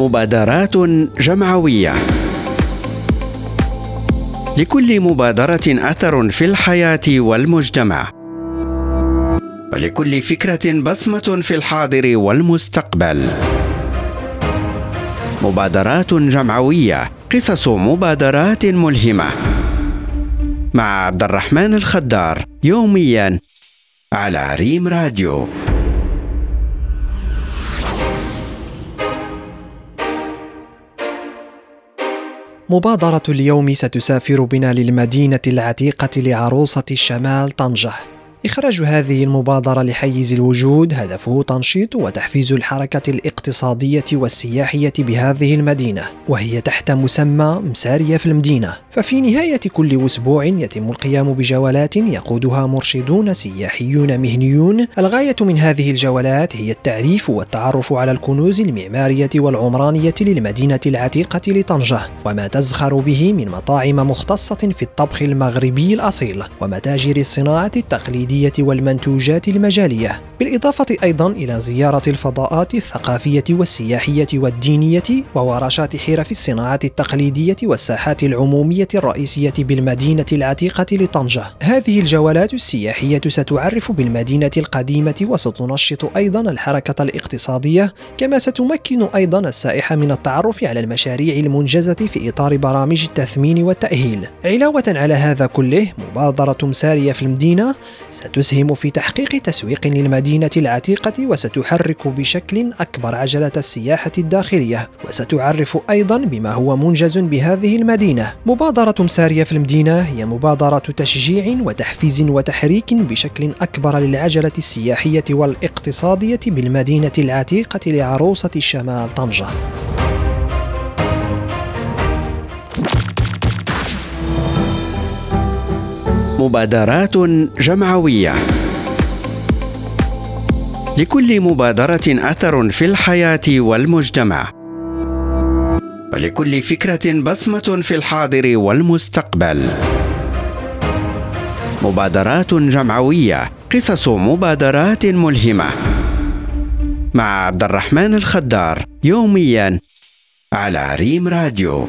مبادرات جمعوية. لكل مبادرة أثر في الحياة والمجتمع. ولكل فكرة بصمة في الحاضر والمستقبل. مبادرات جمعوية. قصص مبادرات ملهمة. مع عبد الرحمن الخدار يوميا على ريم راديو. مبادرة اليوم ستسافر بنا للمدينة العتيقة لعروسة الشمال طنجة. إخراج هذه المبادرة لحيز الوجود هدفه تنشيط وتحفيز الحركة الاقتصادية والسياحية بهذه المدينة وهي تحت مسمى مسارية في المدينة. ففي نهاية كل أسبوع يتم القيام بجولات يقودها مرشدون سياحيون مهنيون. الغاية من هذه الجولات هي التعريف والتعرف على الكنوز المعمارية والعمرانية للمدينة العتيقة لطنجة وما تزخر به من مطاعم مختصة في الطبخ المغربي الأصيل ومتاجر الصناعة التقليدية التقليدية والمنتوجات المجالية بالإضافة أيضا إلى زيارة الفضاءات الثقافية والسياحية والدينية وورشات حرف الصناعة التقليدية والساحات العمومية الرئيسية بالمدينة العتيقة لطنجة. هذه الجولات السياحية ستعرف بالمدينة القديمة وستنشط أيضا الحركة الاقتصادية كما ستمكن أيضا السائح من التعرف على المشاريع المنجزة في إطار برامج التثمين والتأهيل. علاوة على هذا كله مبادرة مسارية في المدينة ستسهم في تحقيق تسويق للمدينة العتيقة وستحرك بشكل أكبر عجلة السياحة الداخلية. وستعرف أيضا بما هو منجز بهذه المدينة. مبادرة مسارية في المدينة هي مبادرة تشجيع وتحفيز وتحريك بشكل أكبر للعجلة السياحية والاقتصادية بالمدينة العتيقة لعروسة شمال طنجة. مبادرات جمعوية. لكل مبادرة أثر في الحياة والمجتمع. ولكل فكرة بصمة في الحاضر والمستقبل. مبادرات جمعوية. قصص مبادرات ملهمة. مع عبد الرحمن الخدار يوميا على ريم راديو.